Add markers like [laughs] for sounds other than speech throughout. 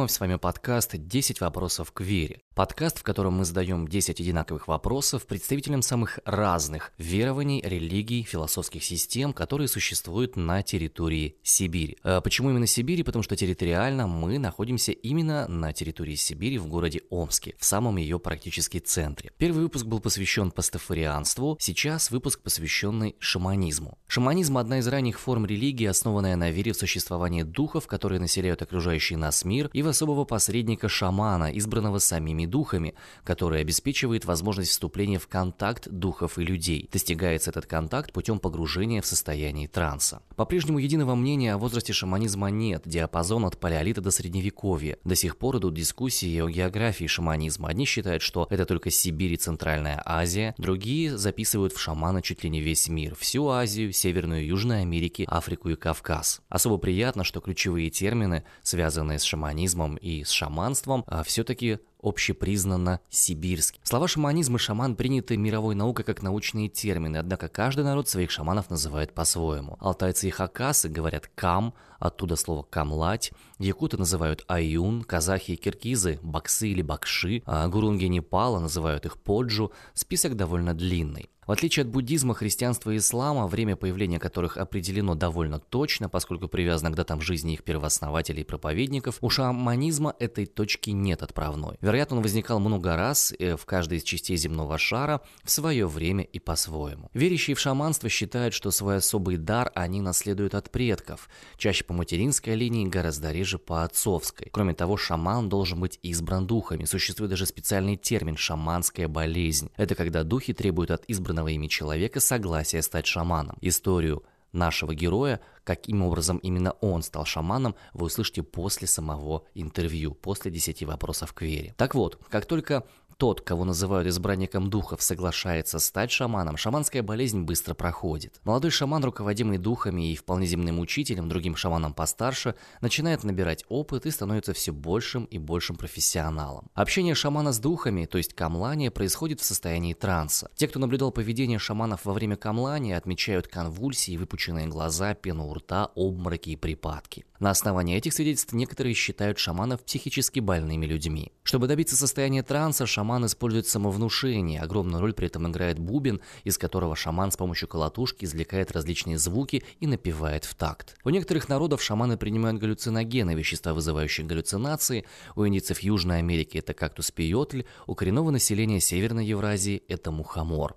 вновь с вами подкаст «10 вопросов к вере». Подкаст, в котором мы задаем 10 одинаковых вопросов представителям самых разных верований, религий, философских систем, которые существуют на территории Сибири. А почему именно Сибири? Потому что территориально мы находимся именно на территории Сибири в городе Омске, в самом ее практически центре. Первый выпуск был посвящен пастафарианству, сейчас выпуск посвященный шаманизму. Шаманизм – одна из ранних форм религии, основанная на вере в существование духов, которые населяют окружающий нас мир, и в особого посредника шамана, избранного самими духами, который обеспечивает возможность вступления в контакт духов и людей. Достигается этот контакт путем погружения в состояние транса. По-прежнему единого мнения о возрасте шаманизма нет, диапазон от палеолита до средневековья. До сих пор идут дискуссии о географии шаманизма. Одни считают, что это только Сибирь и Центральная Азия, другие записывают в шамана чуть ли не весь мир, всю Азию, Северную и Южную Америки, Африку и Кавказ. Особо приятно, что ключевые термины, связанные с шаманизмом и с шаманством, а все-таки общепризнанно сибирский. Слова шаманизм и шаман приняты мировой наукой как научные термины, однако каждый народ своих шаманов называет по-своему. Алтайцы и хакасы говорят «кам», оттуда слово «камлать», якуты называют «аюн», казахи и киргизы – «баксы» или «бакши», а гурунги Непала называют их «поджу», список довольно длинный. В отличие от буддизма, христианства и ислама, время появления которых определено довольно точно, поскольку привязано к датам жизни их первооснователей и проповедников, у шаманизма этой точки нет отправной. Вероятно, он возникал много раз э, в каждой из частей земного шара в свое время и по-своему. Верящие в шаманство считают, что свой особый дар они наследуют от предков, чаще по материнской линии, гораздо реже по отцовской. Кроме того, шаман должен быть избран духами. Существует даже специальный термин «шаманская болезнь». Это когда духи требуют от избранного избранного ими человека согласия стать шаманом. Историю нашего героя, каким образом именно он стал шаманом, вы услышите после самого интервью, после 10 вопросов к вере. Так вот, как только тот, кого называют избранником духов, соглашается стать шаманом, шаманская болезнь быстро проходит. Молодой шаман, руководимый духами и вполне земным учителем, другим шаманом постарше, начинает набирать опыт и становится все большим и большим профессионалом. Общение шамана с духами, то есть камлания, происходит в состоянии транса. Те, кто наблюдал поведение шаманов во время камлания, отмечают конвульсии, выпученные глаза, пену у рта, обмороки и припадки. На основании этих свидетельств некоторые считают шаманов психически больными людьми. Чтобы добиться состояния транса, шаман использует самовнушение. Огромную роль при этом играет бубен, из которого шаман с помощью колотушки извлекает различные звуки и напевает в такт. У некоторых народов шаманы принимают галлюциногены, вещества, вызывающие галлюцинации. У индийцев Южной Америки это кактус пиотль, у коренного населения Северной Евразии это мухомор.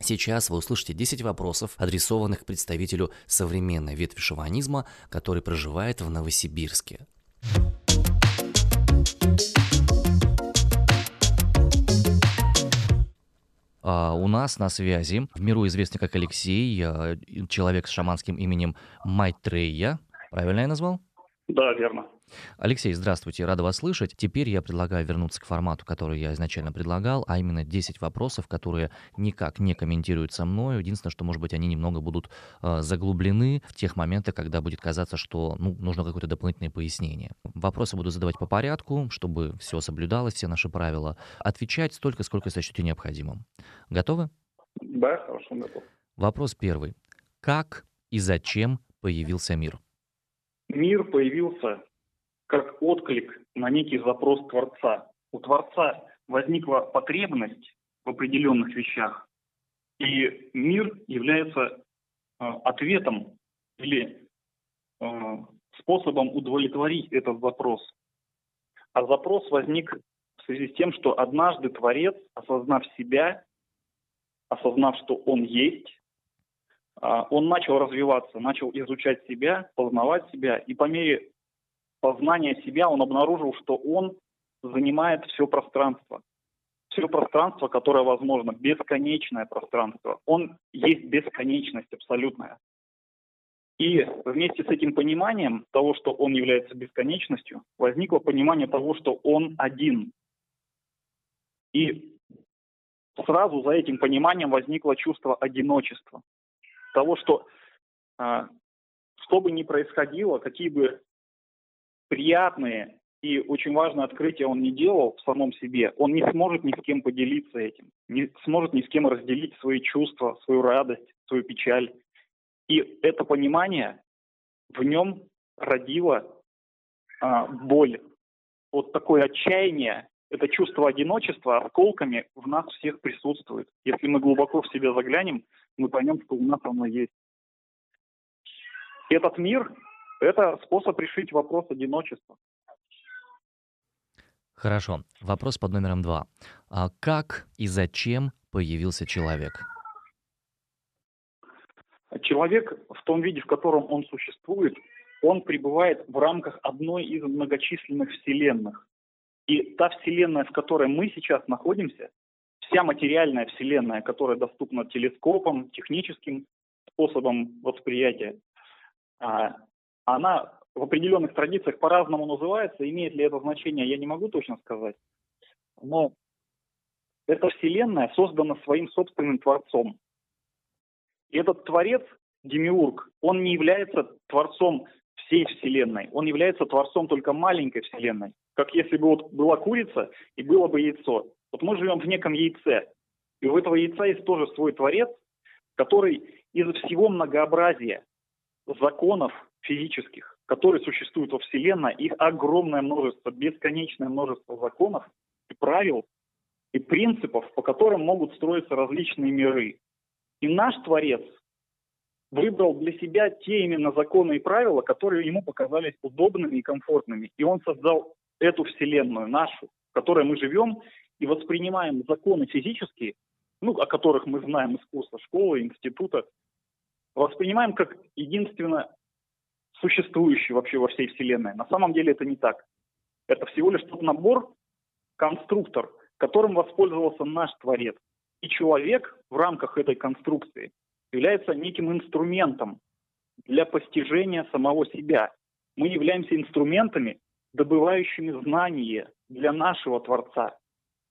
Сейчас вы услышите 10 вопросов, адресованных представителю современной ветви шаманизма, который проживает в Новосибирске. А у нас на связи в миру известный как Алексей, человек с шаманским именем Майтрея. Правильно я назвал? Да, верно. Алексей, здравствуйте, рада вас слышать. Теперь я предлагаю вернуться к формату, который я изначально предлагал, а именно 10 вопросов, которые никак не комментируются мною. Единственное, что, может быть, они немного будут э, заглублены в тех моментах, когда будет казаться, что ну, нужно какое-то дополнительное пояснение. Вопросы буду задавать по порядку, чтобы все соблюдалось, все наши правила. Отвечать столько, сколько сочтете необходимым. Готовы? Да, хорошо, готов. Вопрос первый. Как и зачем появился мир? Мир появился как отклик на некий запрос Творца. У Творца возникла потребность в определенных вещах, и мир является э, ответом или э, способом удовлетворить этот запрос. А запрос возник в связи с тем, что однажды Творец, осознав себя, осознав, что Он есть, э, он начал развиваться, начал изучать себя, познавать себя, и по мере познания себя он обнаружил, что он занимает все пространство. Все пространство, которое возможно, бесконечное пространство. Он есть бесконечность абсолютная. И вместе с этим пониманием того, что он является бесконечностью, возникло понимание того, что он один. И сразу за этим пониманием возникло чувство одиночества. Того, что а, что бы ни происходило, какие бы приятные и очень важное открытие он не делал в самом себе, он не сможет ни с кем поделиться этим, не сможет ни с кем разделить свои чувства, свою радость, свою печаль. И это понимание в нем родило а, боль. вот такое отчаяние, это чувство одиночества осколками в нас всех присутствует. Если мы глубоко в себя заглянем, мы поймем, что у нас оно есть. Этот мир – это способ решить вопрос одиночества. Хорошо. Вопрос под номером два. А как и зачем появился человек? Человек в том виде, в котором он существует, он пребывает в рамках одной из многочисленных вселенных. И та вселенная, в которой мы сейчас находимся, вся материальная вселенная, которая доступна телескопам, техническим способом восприятия, а, она в определенных традициях по-разному называется. Имеет ли это значение, я не могу точно сказать. Но эта вселенная создана своим собственным творцом. И этот творец, Демиург, он не является творцом всей вселенной. Он является творцом только маленькой вселенной. Как если бы вот была курица и было бы яйцо. Вот мы живем в неком яйце. И у этого яйца есть тоже свой творец, который из всего многообразия законов физических, которые существуют во Вселенной, их огромное множество, бесконечное множество законов и правил, и принципов, по которым могут строиться различные миры. И наш Творец выбрал для себя те именно законы и правила, которые ему показались удобными и комфортными. И он создал эту Вселенную, нашу, в которой мы живем, и воспринимаем законы физические, ну, о которых мы знаем из курса школы, института, воспринимаем как единственно существующий вообще во всей Вселенной. На самом деле это не так. Это всего лишь тот набор, конструктор, которым воспользовался наш Творец. И человек в рамках этой конструкции является неким инструментом для постижения самого себя. Мы являемся инструментами, добывающими знания для нашего Творца.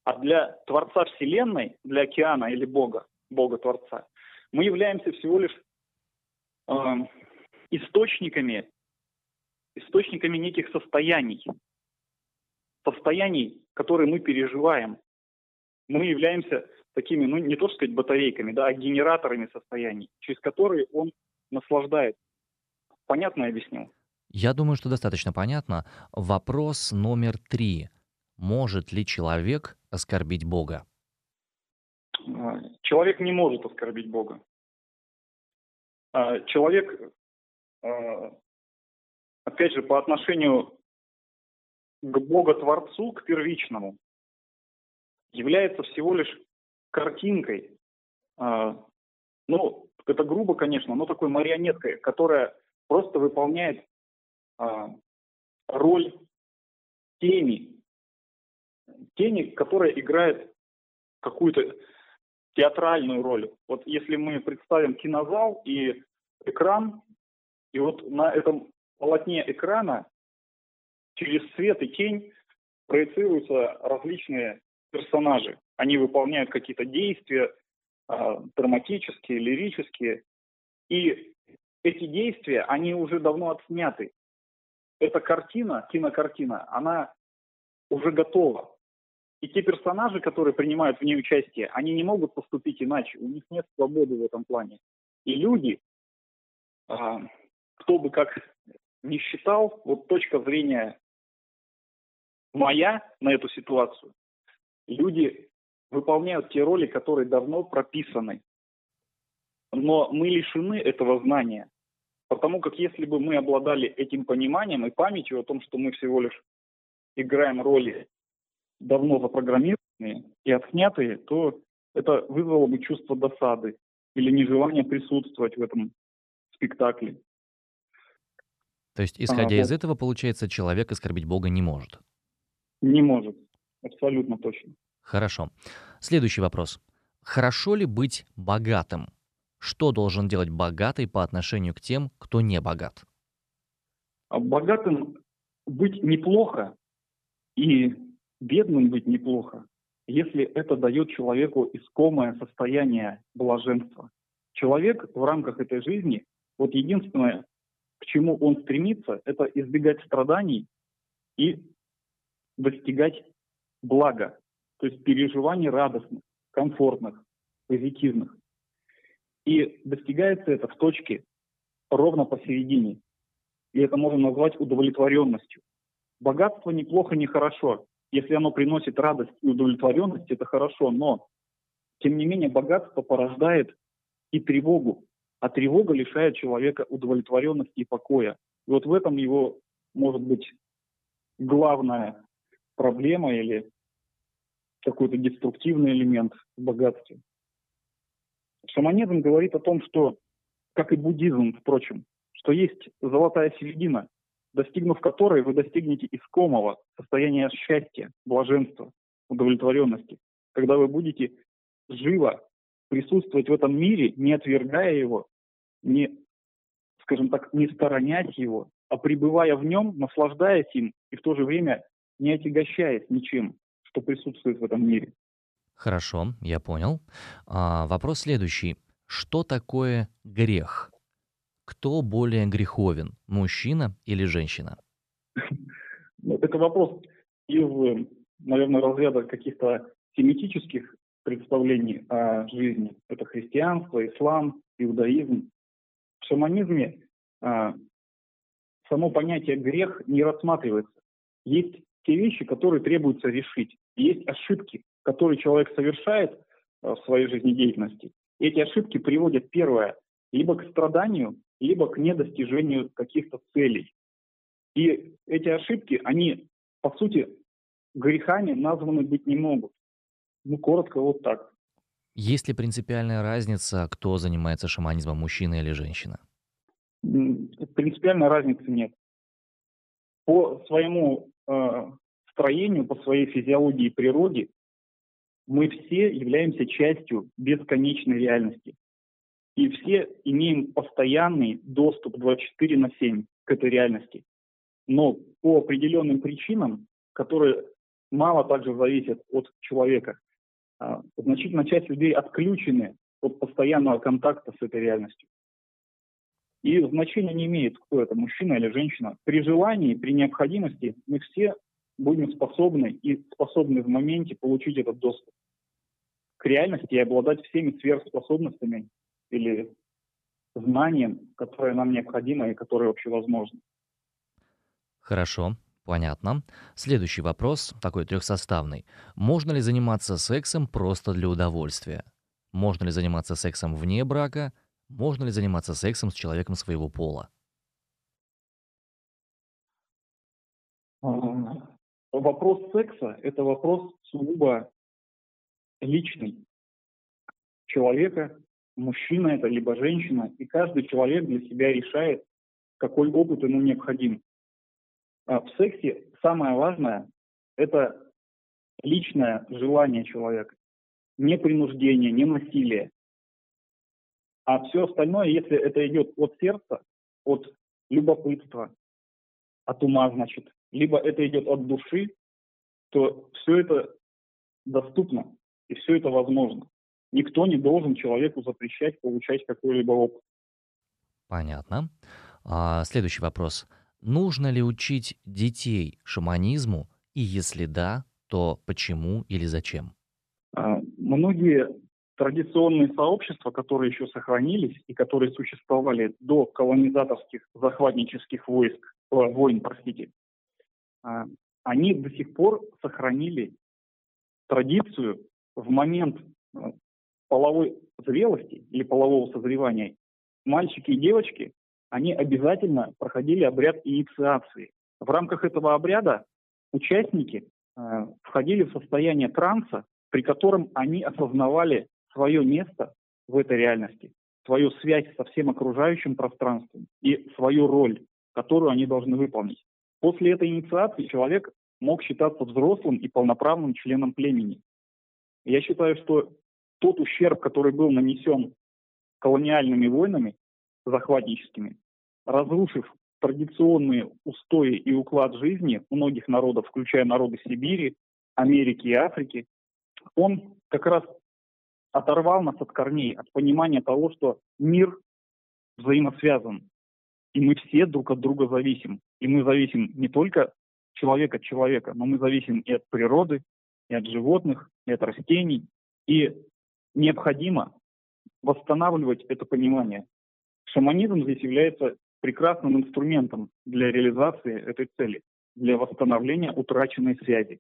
А для Творца Вселенной, для океана или Бога, Бога-Творца, мы являемся всего лишь э, источниками, источниками неких состояний, состояний, которые мы переживаем. Мы являемся такими, ну не то сказать батарейками, да, а генераторами состояний, через которые он наслаждает. Понятно я объяснил? Я думаю, что достаточно понятно. Вопрос номер три. Может ли человек оскорбить Бога? А, человек не может оскорбить Бога. А, человек а, опять же, по отношению к Бога-творцу, к первичному, является всего лишь картинкой. А, ну, это грубо, конечно, но такой марионеткой, которая просто выполняет роль тени. Тени, которая играет какую-то театральную роль. Вот если мы представим кинозал и экран, и вот на этом полотне экрана через свет и тень проецируются различные персонажи. Они выполняют какие-то действия, э, драматические, лирические. И эти действия, они уже давно отсняты. Эта картина, кинокартина, она уже готова. И те персонажи, которые принимают в ней участие, они не могут поступить иначе. У них нет свободы в этом плане. И люди, а, кто бы как не считал, вот точка зрения моя на эту ситуацию, люди выполняют те роли, которые давно прописаны. Но мы лишены этого знания. Потому как если бы мы обладали этим пониманием и памятью о том, что мы всего лишь играем роли давно запрограммированные и отснятые, то это вызвало бы чувство досады или нежелание присутствовать в этом спектакле. То есть, исходя ага, из этого, получается, человек оскорбить Бога не может? Не может. Абсолютно точно. Хорошо. Следующий вопрос. Хорошо ли быть богатым? Что должен делать богатый по отношению к тем, кто не богат? А богатым быть неплохо и бедным быть неплохо, если это дает человеку искомое состояние блаженства. Человек в рамках этой жизни, вот единственное, к чему он стремится, это избегать страданий и достигать блага, то есть переживаний радостных, комфортных, позитивных. И достигается это в точке ровно посередине. И это можно назвать удовлетворенностью. Богатство неплохо, не хорошо. Если оно приносит радость и удовлетворенность, это хорошо, но, тем не менее, богатство порождает и тревогу, а тревога лишает человека удовлетворенности и покоя. И вот в этом его, может быть, главная проблема или какой-то деструктивный элемент в богатстве. Шаманизм говорит о том, что, как и буддизм, впрочем, что есть золотая середина, достигнув которой вы достигнете искомого состояния счастья, блаженства, удовлетворенности, когда вы будете живо присутствовать в этом мире, не отвергая его, не, скажем так, не сторонясь его, а пребывая в нем, наслаждаясь им и в то же время не отягощаясь ничем, что присутствует в этом мире. Хорошо, я понял. А, вопрос следующий. Что такое грех? Кто более греховен, мужчина или женщина? [laughs] Ну, это вопрос из, наверное, разряда каких-то семитических представлений о жизни. Это христианство, ислам, иудаизм. В шаманизме а, само понятие грех не рассматривается. Есть те вещи, которые требуется решить. Есть ошибки, которые человек совершает а, в своей жизнедеятельности. Эти ошибки приводят, первое, либо к страданию, либо к недостижению каких-то целей. И эти ошибки, они, по сути, грехами названы быть не могут. Ну, коротко вот так. Есть ли принципиальная разница, кто занимается шаманизмом, мужчина или женщина? Принципиальной разницы нет. По своему э, строению, по своей физиологии и природе мы все являемся частью бесконечной реальности. И все имеем постоянный доступ 24 на 7 к этой реальности. Но по определенным причинам, которые мало также зависят от человека, а, значительная часть людей отключены от постоянного контакта с этой реальностью. И значения не имеет, кто это, мужчина или женщина. При желании, при необходимости мы все будем способны и способны в моменте получить этот доступ к реальности и обладать всеми сверхспособностями или знанием, которое нам необходимо и которое вообще возможно. Хорошо, понятно. Следующий вопрос, такой трехсоставный. Можно ли заниматься сексом просто для удовольствия? Можно ли заниматься сексом вне брака? Можно ли заниматься сексом с человеком своего пола? А, вопрос секса – это вопрос сугубо личный человека, мужчина это либо женщина, и каждый человек для себя решает, какой опыт ему необходим. А в сексе самое важное – это личное желание человека, не принуждение, не насилие. А все остальное, если это идет от сердца, от любопытства, от ума, значит, либо это идет от души, то все это доступно и все это возможно. Никто не должен человеку запрещать получать какой-либо опыт. Понятно. А, следующий вопрос. Нужно ли учить детей шаманизму? И если да, то почему или зачем? А, многие традиционные сообщества, которые еще сохранились и которые существовали до колонизаторских захватнических войск, э, войн, простите, а, они до сих пор сохранили традицию в момент э, половой зрелости или полового созревания мальчики и девочки, они обязательно проходили обряд инициации. В рамках этого обряда участники э, входили в состояние транса, при котором они осознавали свое место в этой реальности, свою связь со всем окружающим пространством и свою роль, которую они должны выполнить. После этой инициации человек мог считаться взрослым и полноправным членом племени. Я считаю, что тот ущерб, который был нанесен колониальными войнами захватническими, разрушив традиционные устои и уклад жизни многих народов, включая народы Сибири, Америки и Африки, он как раз оторвал нас от корней, от понимания того, что мир взаимосвязан, и мы все друг от друга зависим. И мы зависим не только человек от человека, но мы зависим и от природы, и от животных, и от растений. И необходимо восстанавливать это понимание. Шаманизм здесь является прекрасным инструментом для реализации этой цели. для восстановления утраченной связи.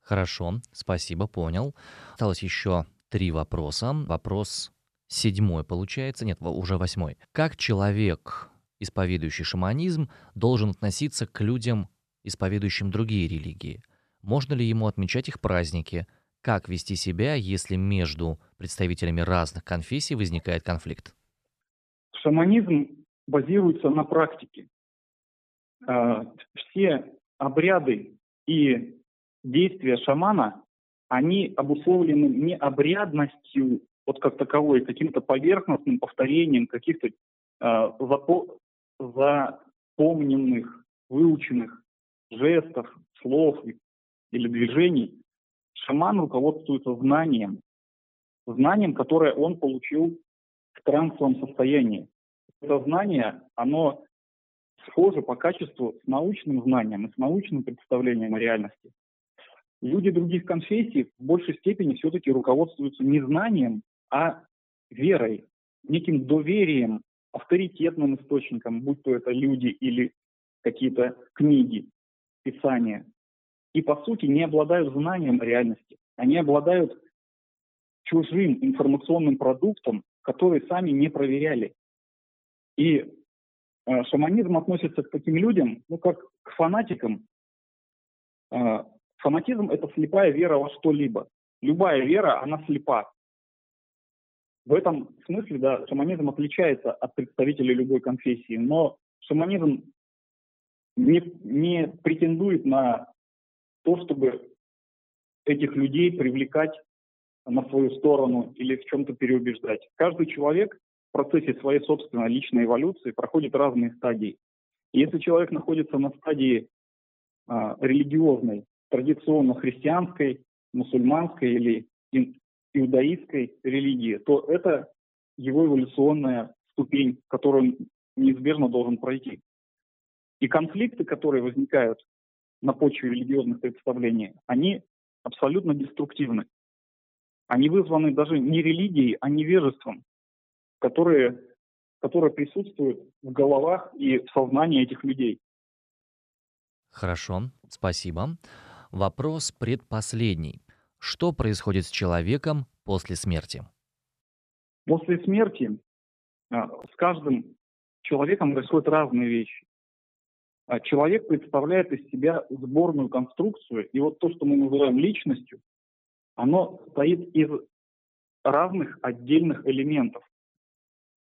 Хорошо, спасибо, понял. Осталось еще три вопроса. Вопрос седьмой получается, нет, уже восьмой. Как человек, исповедующий шаманизм, должен относиться к людям, исповедующим другие религии? Можно ли ему отмечать их праздники? Как вести себя, если между представителями разных конфессий возникает конфликт? Шаманизм базируется на практике. А, все обряды и действия шамана, они обусловлены не обрядностью вот как таковой, каким-то поверхностным повторением каких-то запо- запомненных, выученных жестов, слов или движений. Шаман руководствуется знанием, знанием, которое он получил в трансовом состоянии. Это знание, оно схоже по качеству с научным знанием и с научным представлением о реальности. Люди других конфессий в большей степени все-таки руководствуются не знанием, а верой, неким доверием авторитетным источникам, будь то это люди или какие-то книги, писания. И по сути не обладают знанием реальности. Они обладают чужим информационным продуктом, который сами не проверяли. И э, шаманизм относится к таким людям, ну как к фанатикам. Э, фанатизм – это слепая вера во что-либо. Любая вера, она слепа. В этом смысле, да, шаманизм отличается от представителей любой конфессии, но шаманизм не, не претендует на то, чтобы этих людей привлекать на свою сторону или в чем-то переубеждать. Каждый человек в процессе своей собственной личной эволюции проходит разные стадии. И если человек находится на стадии а, религиозной, традиционно христианской, мусульманской или иудаистской религии, то это его эволюционная ступень, которую он неизбежно должен пройти. И конфликты, которые возникают на почве религиозных представлений, они абсолютно деструктивны. Они вызваны даже не религией, а невежеством, которые, которые присутствуют в головах и в сознании этих людей. Хорошо, спасибо. Вопрос предпоследний. Что происходит с человеком после смерти? После смерти а, с каждым человеком происходят разные вещи. А, человек представляет из себя сборную конструкцию, и вот то, что мы называем личностью, оно состоит из разных отдельных элементов.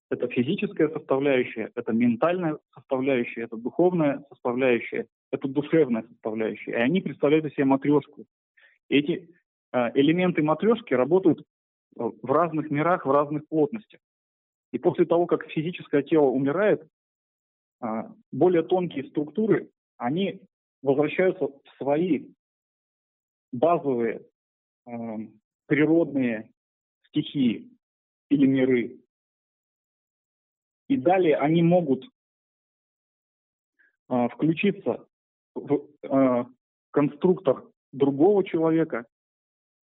Это физическая составляющая, это ментальная составляющая, это духовная составляющая, это душевная составляющая. И они представляют из себя матрешку. Эти Э, элементы матрешки работают э, в разных мирах, в разных плотностях. И после того, как физическое тело умирает, более тонкие структуры, они возвращаются в свои базовые природные стихии или миры. И далее они могут включиться в конструктор другого человека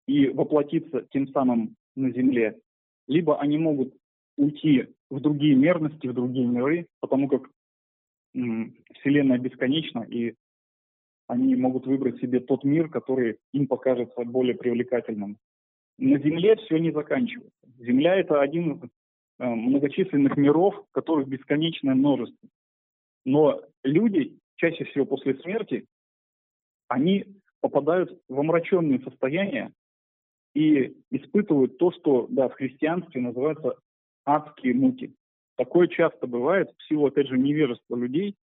и воплотиться тем самым на Земле, либо они могут уйти в другие мерности, в другие миры, потому как Вселенная бесконечна, и они могут выбрать себе тот мир, который им покажется более привлекательным. На Земле все не заканчивается. Земля – это один из э, многочисленных миров, которых бесконечное множество. Но люди чаще всего после смерти, они попадают в омраченные состояния, и испытывают то, что да, в христианстве называется адские муки. Такое часто бывает, в силу, опять же, невежества людей,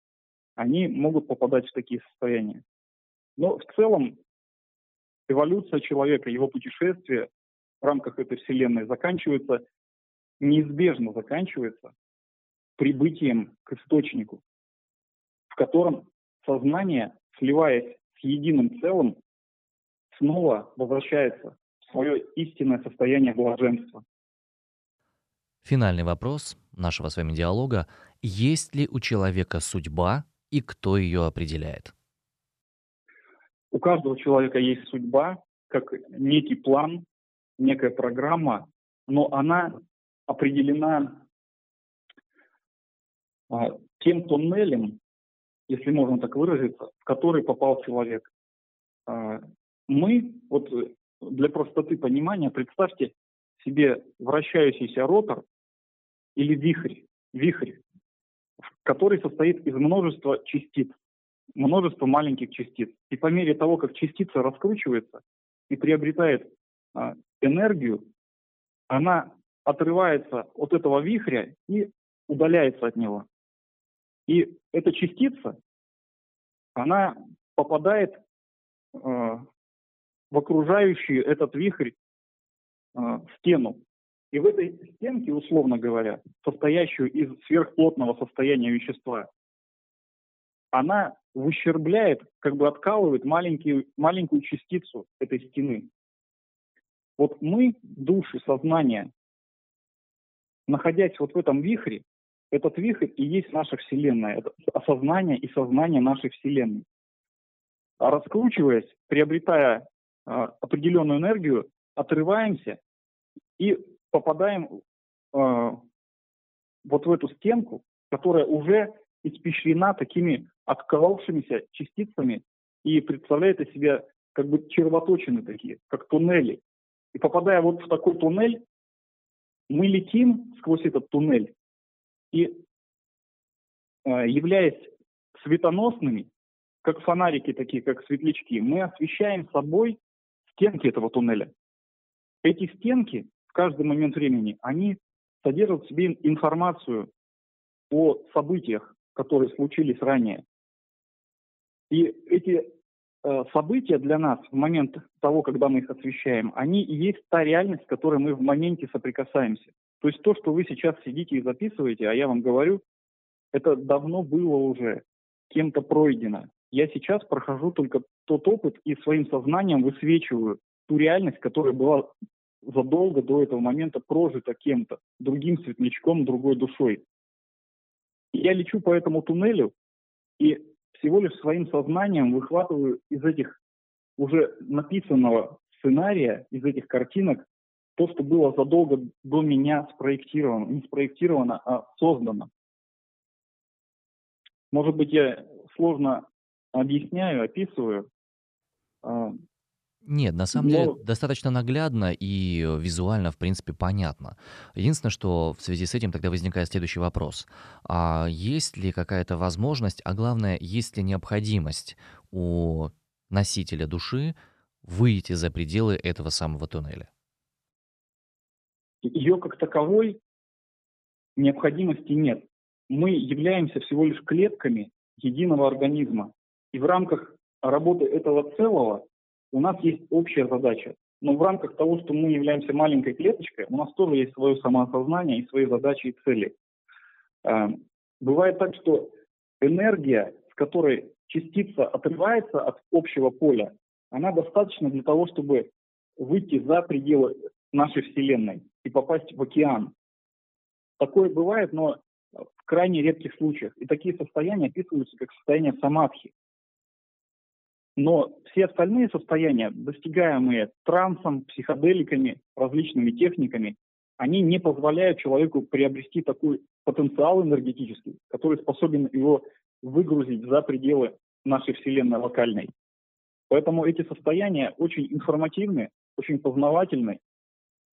они могут попадать в такие состояния. Но в целом эволюция человека, его путешествие в рамках этой вселенной заканчивается, неизбежно заканчивается прибытием к источнику, в котором сознание, сливаясь с единым целым, снова возвращается свое истинное состояние блаженства. Финальный вопрос нашего с вами диалога. Есть ли у человека судьба и кто ее определяет? У каждого человека есть судьба, как некий план, некая программа, но она определена а, тем туннелем, если можно так выразиться, в который попал человек. А, мы, вот для простоты понимания, представьте себе вращающийся ротор или вихрь, вихрь, который состоит из множества частиц, множества маленьких частиц. И по мере того, как частица раскручивается и приобретает а, энергию, она отрывается от этого вихря и удаляется от него. И эта частица, она попадает э, в окружающий этот вихрь э, стену. И в этой стенке, условно говоря, состоящую из сверхплотного состояния вещества, она выщербляет, как бы откалывает маленький, маленькую частицу этой стены. Вот мы, души, сознание, находясь вот в этом вихре, этот вихрь и есть наша Вселенная, это осознание и сознание нашей Вселенной. А раскручиваясь, приобретая э, определенную энергию, отрываемся и попадаем э, вот в эту стенку, которая уже испещрена такими отколовшимися частицами и представляет из себя как бы червоточины такие, как туннели. И попадая вот в такой туннель, мы летим сквозь этот туннель и, э, являясь светоносными, как фонарики такие, как светлячки, мы освещаем собой стенки этого туннеля. Эти стенки каждый момент времени, они содержат в себе информацию о событиях, которые случились ранее. И эти э, события для нас в момент того, когда мы их освещаем, они и есть та реальность, с которой мы в моменте соприкасаемся. То есть то, что вы сейчас сидите и записываете, а я вам говорю, это давно было уже кем-то пройдено. Я сейчас прохожу только тот опыт и своим сознанием высвечиваю ту реальность, которая была задолго до этого момента прожита кем-то, другим светлячком, другой душой. я лечу по этому туннелю и всего лишь своим сознанием выхватываю из этих уже написанного сценария, из этих картинок то, что было задолго до меня спроектировано, не спроектировано, а создано. Может быть, я сложно объясняю, описываю. Нет, на самом Но... деле достаточно наглядно и визуально, в принципе, понятно. Единственное, что в связи с этим тогда возникает следующий вопрос. А есть ли какая-то возможность, а главное, есть ли необходимость у носителя души выйти за пределы этого самого туннеля? ее как таковой необходимости нет. Мы являемся всего лишь клетками единого организма. И в рамках работы этого целого у нас есть общая задача. Но в рамках того, что мы являемся маленькой клеточкой, у нас тоже есть свое самоосознание и свои задачи и цели. А, бывает так, что энергия, с которой частица отрывается от общего поля, она достаточно для того, чтобы выйти за пределы нашей Вселенной и попасть в океан. Такое бывает, но в крайне редких случаях. И такие состояния описываются как состояние самадхи. Но все остальные состояния, достигаемые трансом, психоделиками, различными техниками, они не позволяют человеку приобрести такой потенциал энергетический, который способен его выгрузить за пределы нашей Вселенной локальной. Поэтому эти состояния очень информативны, очень познавательны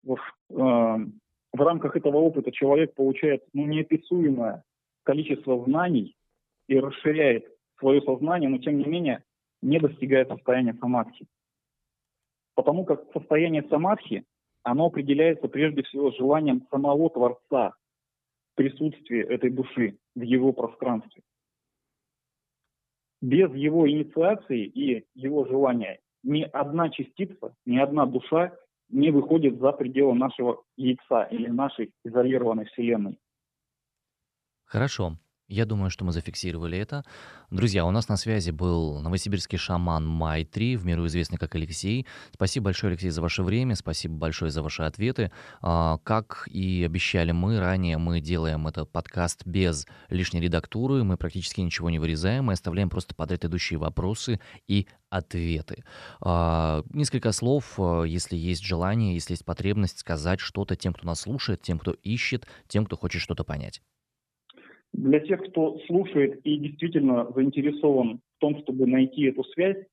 в, э, в рамках этого опыта человек получает ну, неописуемое количество знаний и расширяет свое сознание, но тем не менее не достигает состояния самадхи. Потому как состояние самадхи, оно определяется прежде всего желанием самого Творца присутствия этой души в его пространстве. Без его инициации и его желания ни одна частица, ни одна душа не выходит за пределы нашего яйца или нашей изолированной Вселенной. Хорошо. Я думаю, что мы зафиксировали это. Друзья, у нас на связи был новосибирский шаман Майтри, в миру известный как Алексей. Спасибо большое, Алексей, за ваше время, спасибо большое за ваши ответы. А, как и обещали мы ранее, мы делаем этот подкаст без лишней редактуры, мы практически ничего не вырезаем, мы оставляем просто подряд идущие вопросы и ответы. А, несколько слов, а, если есть желание, если есть потребность сказать что-то тем, кто нас слушает, тем, кто ищет, тем, кто хочет что-то понять. Для тех, кто слушает и действительно заинтересован в том, чтобы найти эту связь,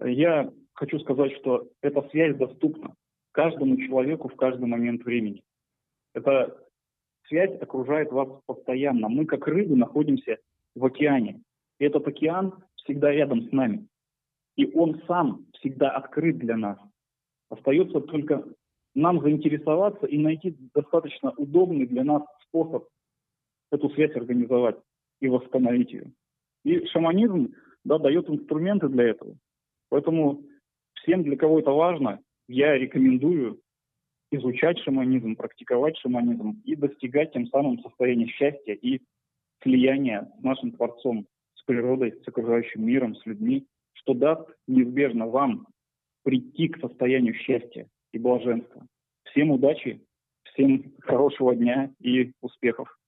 я хочу сказать, что эта связь доступна каждому человеку в каждый момент времени. Эта связь окружает вас постоянно. Мы, как рыбы, находимся в океане. И этот океан всегда рядом с нами. И он сам всегда открыт для нас. Остается только нам заинтересоваться и найти достаточно удобный для нас способ эту связь организовать и восстановить ее. И шаманизм да, дает инструменты для этого. Поэтому всем, для кого это важно, я рекомендую изучать шаманизм, практиковать шаманизм и достигать тем самым состояния счастья и слияния с нашим Творцом, с природой, с окружающим миром, с людьми, что даст неизбежно вам прийти к состоянию счастья и блаженства. Всем удачи, всем хорошего дня и успехов.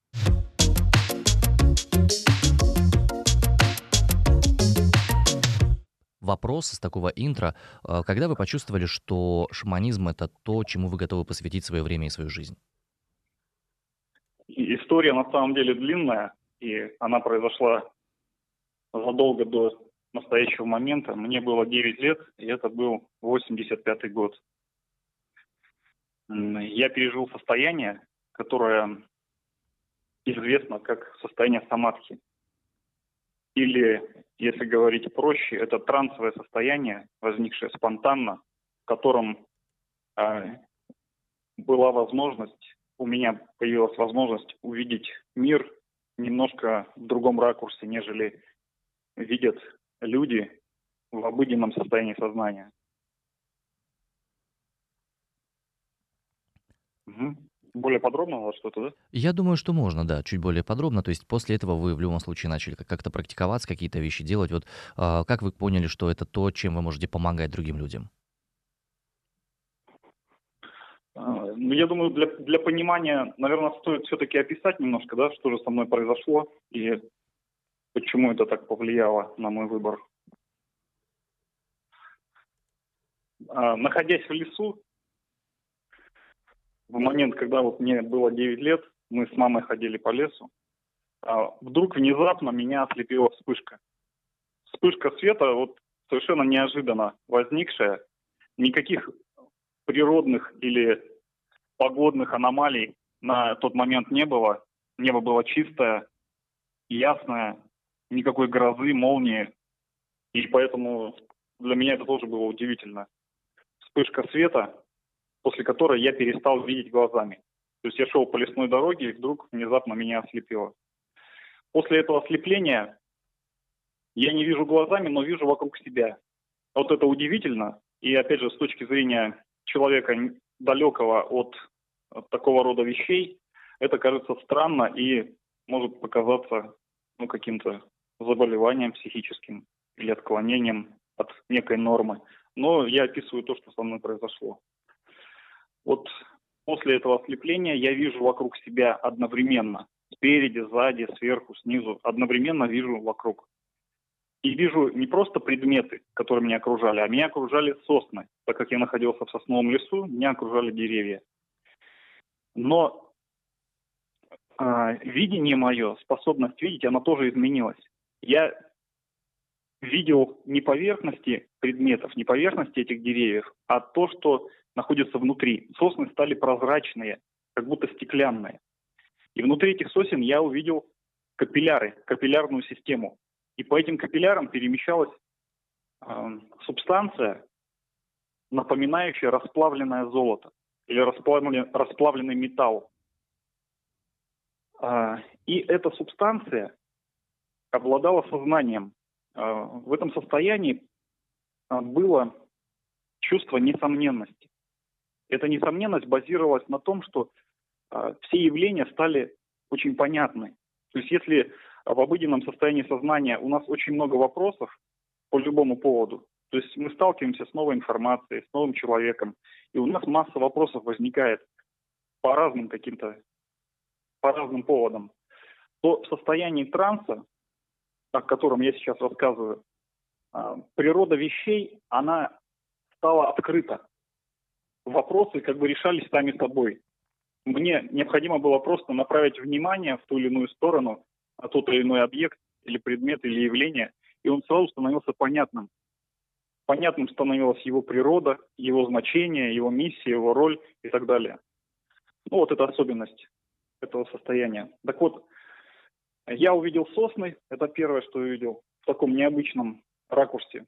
Вопрос с такого интро. Э, когда вы почувствовали, что шаманизм — это то, чему вы готовы посвятить свое время и свою жизнь? История на самом деле длинная, и она произошла задолго до настоящего момента. Мне было 9 лет, и это был 85 год. Я пережил состояние, которое известно как состояние самадхи. Или, если говорить проще, это трансовое состояние, возникшее спонтанно, в котором э, была возможность, у меня появилась возможность увидеть мир немножко в другом ракурсе, нежели видят люди в обыденном состоянии сознания. Угу более подробно вас что-то, да? Я думаю, что можно, да, чуть более подробно. То есть после этого вы в любом случае начали как-то практиковаться, какие-то вещи делать. Вот э, как вы поняли, что это то, чем вы можете помогать другим людям? А, ну, я думаю, для, для понимания, наверное, стоит все-таки описать немножко, да, что же со мной произошло и почему это так повлияло на мой выбор. А, находясь в лесу, в момент, когда вот мне было 9 лет, мы с мамой ходили по лесу, а вдруг внезапно меня ослепила вспышка. Вспышка света вот совершенно неожиданно возникшая, никаких природных или погодных аномалий на тот момент не было. Небо было чистое, ясное, никакой грозы, молнии. И поэтому для меня это тоже было удивительно. Вспышка света, после которой я перестал видеть глазами. То есть я шел по лесной дороге, и вдруг внезапно меня ослепило. После этого ослепления я не вижу глазами, но вижу вокруг себя. Вот это удивительно. И опять же, с точки зрения человека далекого от, от такого рода вещей, это кажется странно и может показаться ну, каким-то заболеванием психическим или отклонением от некой нормы. Но я описываю то, что со мной произошло. Вот после этого ослепления я вижу вокруг себя одновременно, спереди, сзади, сверху, снизу, одновременно вижу вокруг. И вижу не просто предметы, которые меня окружали, а меня окружали сосны. Так как я находился в сосновом лесу, меня окружали деревья. Но э, видение мое, способность видеть, она тоже изменилась. Я видел не поверхности предметов, не поверхности этих деревьев, а то, что находится внутри. Сосны стали прозрачные, как будто стеклянные. И внутри этих сосен я увидел капилляры, капиллярную систему. И по этим капиллярам перемещалась э, субстанция, напоминающая расплавленное золото или расплавленный, расплавленный металл. Э, и эта субстанция обладала сознанием. Э, в этом состоянии э, было чувство несомненности. Эта несомненность базировалась на том, что э, все явления стали очень понятны. То есть если в обыденном состоянии сознания у нас очень много вопросов по любому поводу, то есть мы сталкиваемся с новой информацией, с новым человеком, и у нас масса вопросов возникает по разным каким-то, по разным поводам, то в состоянии транса, о котором я сейчас рассказываю, а, природа вещей, она стала открыта вопросы как бы решались сами собой. Мне необходимо было просто направить внимание в ту или иную сторону, на тот или иной объект или предмет или явление, и он сразу становился понятным. Понятным становилась его природа, его значение, его миссия, его роль и так далее. Ну вот это особенность этого состояния. Так вот, я увидел сосны, это первое, что увидел, в таком необычном ракурсе.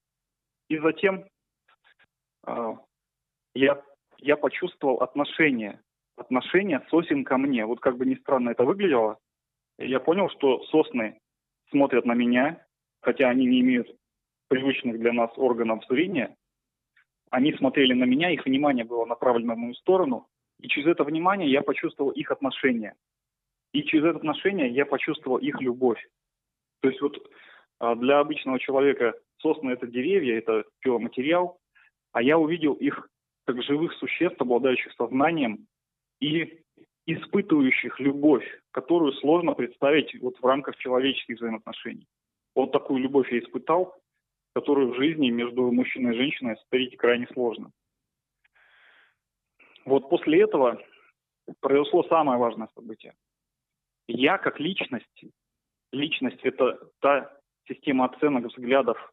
И затем э, я, я почувствовал отношение, отношение сосен ко мне. Вот как бы ни странно это выглядело, я понял, что сосны смотрят на меня, хотя они не имеют привычных для нас органов зрения. Они смотрели на меня, их внимание было направлено в мою сторону, и через это внимание я почувствовал их отношение. И через это отношение я почувствовал их любовь. То есть вот а, для обычного человека сосны – это деревья, это пиломатериал, а я увидел их как живых существ, обладающих сознанием и испытывающих любовь, которую сложно представить вот в рамках человеческих взаимоотношений. Вот такую любовь я испытал, которую в жизни между мужчиной и женщиной сотворить крайне сложно. Вот после этого произошло самое важное событие. Я как личность, личность – это та система оценок, взглядов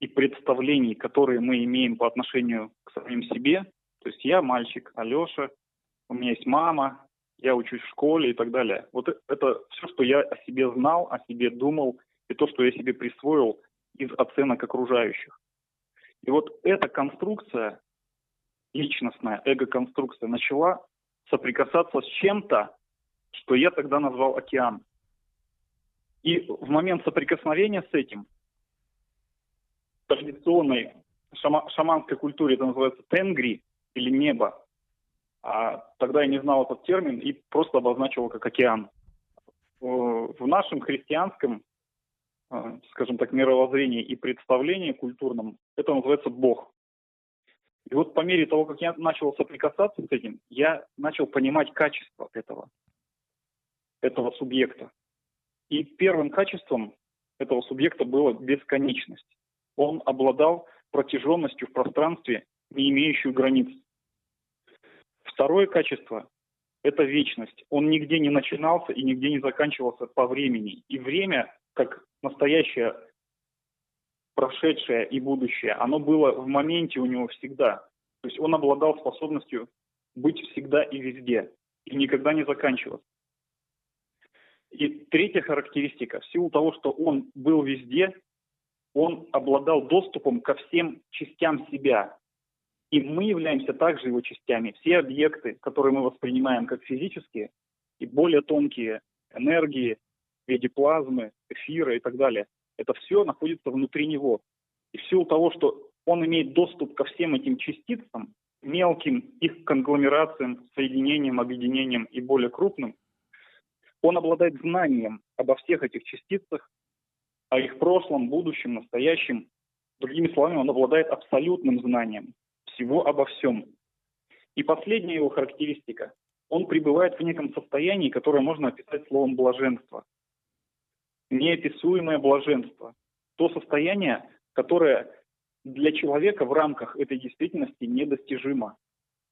и представлений, которые мы имеем по отношению к самим себе. То есть я мальчик, Алеша, у меня есть мама, я учусь в школе и так далее. Вот это все, что я о себе знал, о себе думал, и то, что я себе присвоил из оценок окружающих. И вот эта конструкция, личностная эго-конструкция, начала соприкасаться с чем-то, что я тогда назвал океан. И в момент соприкосновения с этим, традиционной шама- шаманской культуре это называется тенгри или небо, а тогда я не знал этот термин и просто обозначил его как океан. В нашем христианском, э, скажем так, мировоззрении и представлении культурном это называется Бог. И вот по мере того, как я начал соприкасаться с этим, я начал понимать качество этого, этого субъекта. И первым качеством этого субъекта была бесконечность. Он обладал протяженностью в пространстве, не имеющую границ. Второе качество – это вечность. Он нигде не начинался и нигде не заканчивался по времени. И время, как настоящее, прошедшее и будущее, оно было в моменте у него всегда. То есть он обладал способностью быть всегда и везде, и никогда не заканчиваться. И третья характеристика, в силу того, что он был везде, он обладал доступом ко всем частям себя. И мы являемся также его частями. Все объекты, которые мы воспринимаем как физические, и более тонкие энергии в виде плазмы, эфира и так далее, это все находится внутри него. И в силу того, что он имеет доступ ко всем этим частицам, мелким их конгломерациям, соединениям, объединениям и более крупным – он обладает знанием обо всех этих частицах, о их прошлом, будущем, настоящем. Другими словами, он обладает абсолютным знанием всего обо всем. И последняя его характеристика. Он пребывает в неком состоянии, которое можно описать словом блаженство. Неописуемое блаженство. То состояние, которое для человека в рамках этой действительности недостижимо.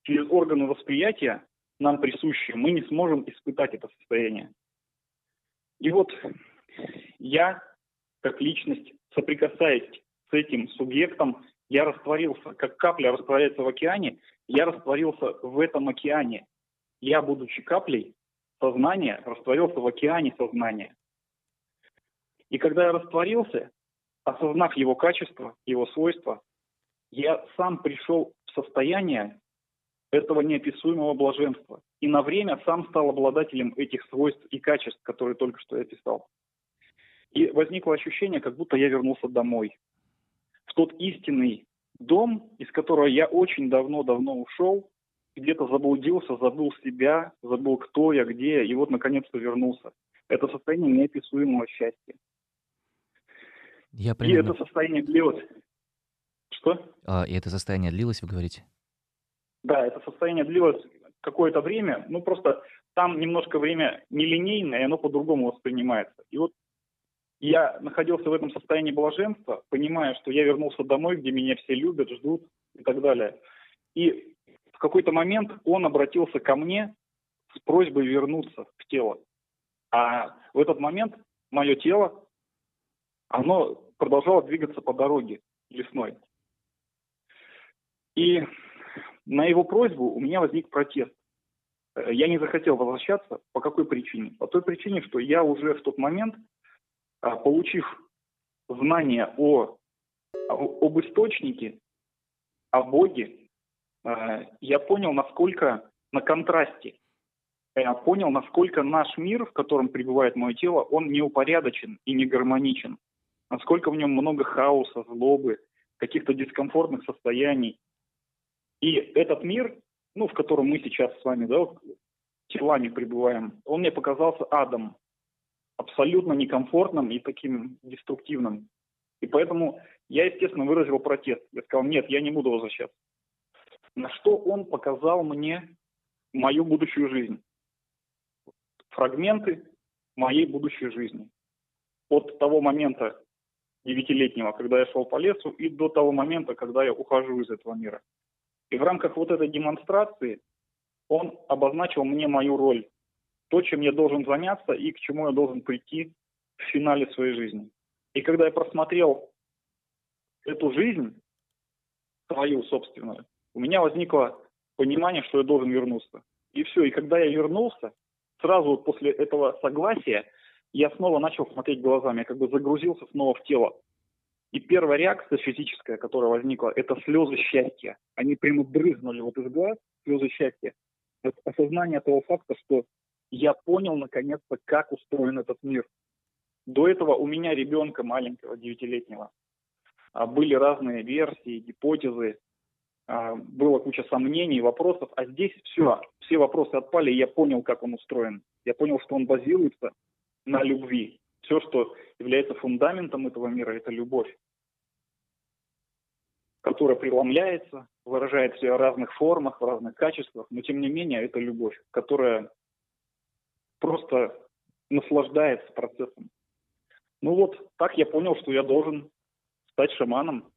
Через органы восприятия нам присущие, мы не сможем испытать это состояние. И вот я, как личность, соприкасаясь с этим субъектом, я растворился, как капля растворяется в океане, я растворился в этом океане. Я, будучи каплей, сознания растворился в океане сознания. И когда я растворился, осознав его качество, его свойства, я сам пришел в состояние, этого неописуемого блаженства. И на время сам стал обладателем этих свойств и качеств, которые только что я описал. И возникло ощущение, как будто я вернулся домой. В тот истинный дом, из которого я очень давно-давно ушел, где-то заблудился, забыл себя, забыл, кто я, где, и вот наконец-то вернулся. Это состояние неописуемого счастья. Я примерно... И это состояние длилось. Что? А, и это состояние длилось, вы говорите? Да, это состояние длилось какое-то время, ну просто там немножко время нелинейное, и оно по-другому воспринимается. И вот я находился в этом состоянии блаженства, понимая, что я вернулся домой, где меня все любят, ждут и так далее. И в какой-то момент он обратился ко мне с просьбой вернуться в тело. А в этот момент мое тело, оно продолжало двигаться по дороге лесной. И на его просьбу у меня возник протест. Э, я не захотел возвращаться. По какой причине? По той причине, что я уже в тот момент, получив знания о, об источнике, о Боге, э, я понял, насколько на контрасте. Я понял, насколько наш мир, в котором пребывает мое тело, он неупорядочен и не гармоничен. Насколько в нем много хаоса, злобы, каких-то дискомфортных состояний. И этот мир, ну, в котором мы сейчас с вами, да, телами пребываем, он мне показался адом, абсолютно некомфортным и таким деструктивным. И поэтому я, естественно, выразил протест. Я сказал, нет, я не буду возвращаться. На что он показал мне мою будущую жизнь. Фрагменты моей будущей жизни. От того момента девятилетнего, когда я шел по лесу, и до того момента, когда я ухожу из этого мира. И в рамках вот этой демонстрации он обозначил мне мою роль, то, чем я должен заняться и к чему я должен прийти в финале своей жизни. И когда я просмотрел эту жизнь, свою собственную, у меня возникло понимание, что я должен вернуться. И все, и когда я вернулся, сразу после этого согласия я снова начал смотреть глазами, я как бы загрузился снова в тело. И первая реакция физическая, которая возникла, это слезы счастья. Они прямо брызнули вот из глаз, слезы счастья. Осознание того факта, что я понял наконец-то, как устроен этот мир. До этого у меня ребенка маленького, девятилетнего, а, были разные версии, гипотезы, а, было куча сомнений, вопросов, а здесь все, все вопросы отпали, и я понял, как он устроен. Я понял, что он базируется на любви. Все, что является фундаментом этого мира, это любовь, которая преломляется, выражает себя в разных формах, в разных качествах, но тем не менее это любовь, которая просто наслаждается процессом. Ну вот, так я понял, что я должен стать шаманом,